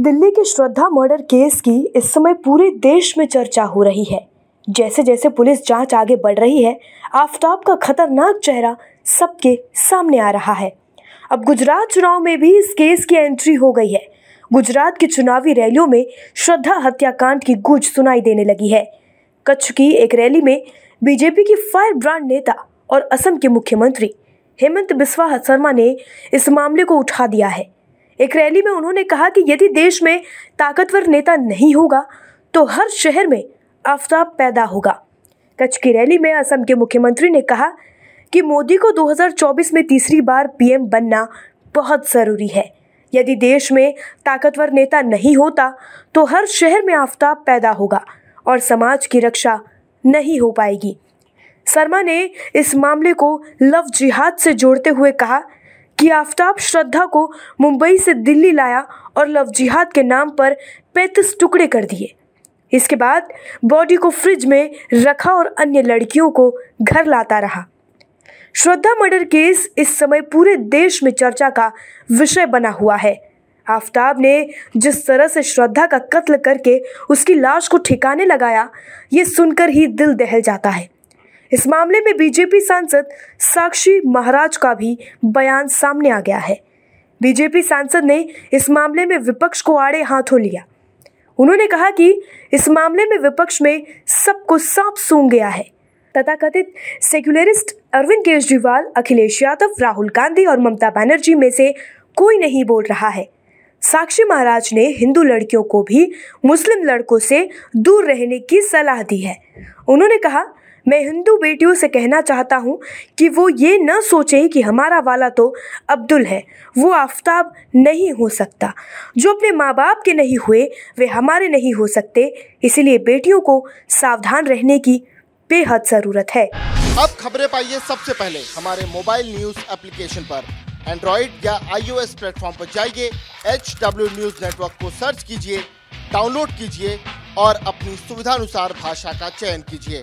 दिल्ली के श्रद्धा murder case की इस समय पूरे देश में चर्चा हो रही है। जैसे जैसे पुलिस जाँच आगे बढ़ रही है, आफ्ताब का खतरनाक चेहरा सबके सामने आ रहा है। अब गुजरात चुनाव में भी इस केस की एंट्री हो गई है। गुजरात की चुनावी रैलियों में श्रद्धा हत्याकांड की गूंज सुनाई देने लगी है। कच्छ की एक रैली में बीजेपी की फायर ब्रांड नेता और असम के मुख्यमंत्री हेमंत बिस्वा शर्मा ने इस मामले को उठा दिया है। एक रैली में उन्होंने कहा कि यदि देश में ताकतवर नेता नहीं होगा तो हर शहर में आफ्ताब पैदा होगा। कच्छ की रैली में असम के मुख्यमंत्री ने कहा कि मोदी को 2024 में तीसरी बार पीएम बनना बहुत ज़रूरी है। यदि देश में ताकतवर नेता नहीं होता तो हर शहर में आफ्ताब पैदा होगा और समाज की रक्षा नहीं हो पाएगी। शर्मा ने इस मामले को लव जिहाद से जोड़ते हुए कहा कि आफ्ताब श्रद्धा को मुंबई से दिल्ली लाया और लव जिहाद के नाम पर पैंतीस टुकड़े कर दिए। इसके बाद बॉडी को फ्रिज में रखा और अन्य लड़कियों को घर लाता रहा। श्रद्धा मर्डर केस इस समय पूरे देश में चर्चा का विषय बना हुआ है। आफ्ताब ने जिस तरह से श्रद्धा का कत्ल करके उसकी लाश को ठिकाने लगाया, ये सुनकर ही दिल दहल जाता है। इस मामले में बीजेपी सांसद साक्षी महाराज का भी बयान सामने आ गया है। बीजेपी सांसद ने इस मामले में विपक्ष को आड़े हाथों लिया। उन्होंने कहा कि इस मामले में विपक्ष में सबको सांप सूंघ गया है। तथा कथित सेक्युलरिस्ट अरविंद केजरीवाल, अखिलेश यादव, राहुल गांधी और ममता बनर्जी में से कोई नहीं बोल रहा है। साक्षी महाराज ने हिंदू लड़कियों को भी मुस्लिम लड़कों से दूर रहने की सलाह दी है। उन्होंने कहा मैं हिंदू बेटियों से कहना चाहता हूँ कि वो ये न सोचें कि हमारा वाला तो अब्दुल है। वो आफ्ताब नहीं हो सकता। जो अपने माँ बाप के नहीं हुए, वे हमारे नहीं हो सकते। इसीलिए बेटियों को सावधान रहने की बेहद ज़रूरत है। अब खबरें पाइए सबसे पहले हमारे मोबाइल न्यूज़ एप्लीकेशन पर। एंड्रॉइड या आईओएस प्लेटफॉर्म पर जाइए एच डब्ल्यू न्यूज़ नेटवर्क को सर्च कीजिए, डाउनलोड कीजिए और अपनी सुविधानुसार भाषा का चयन कीजिए।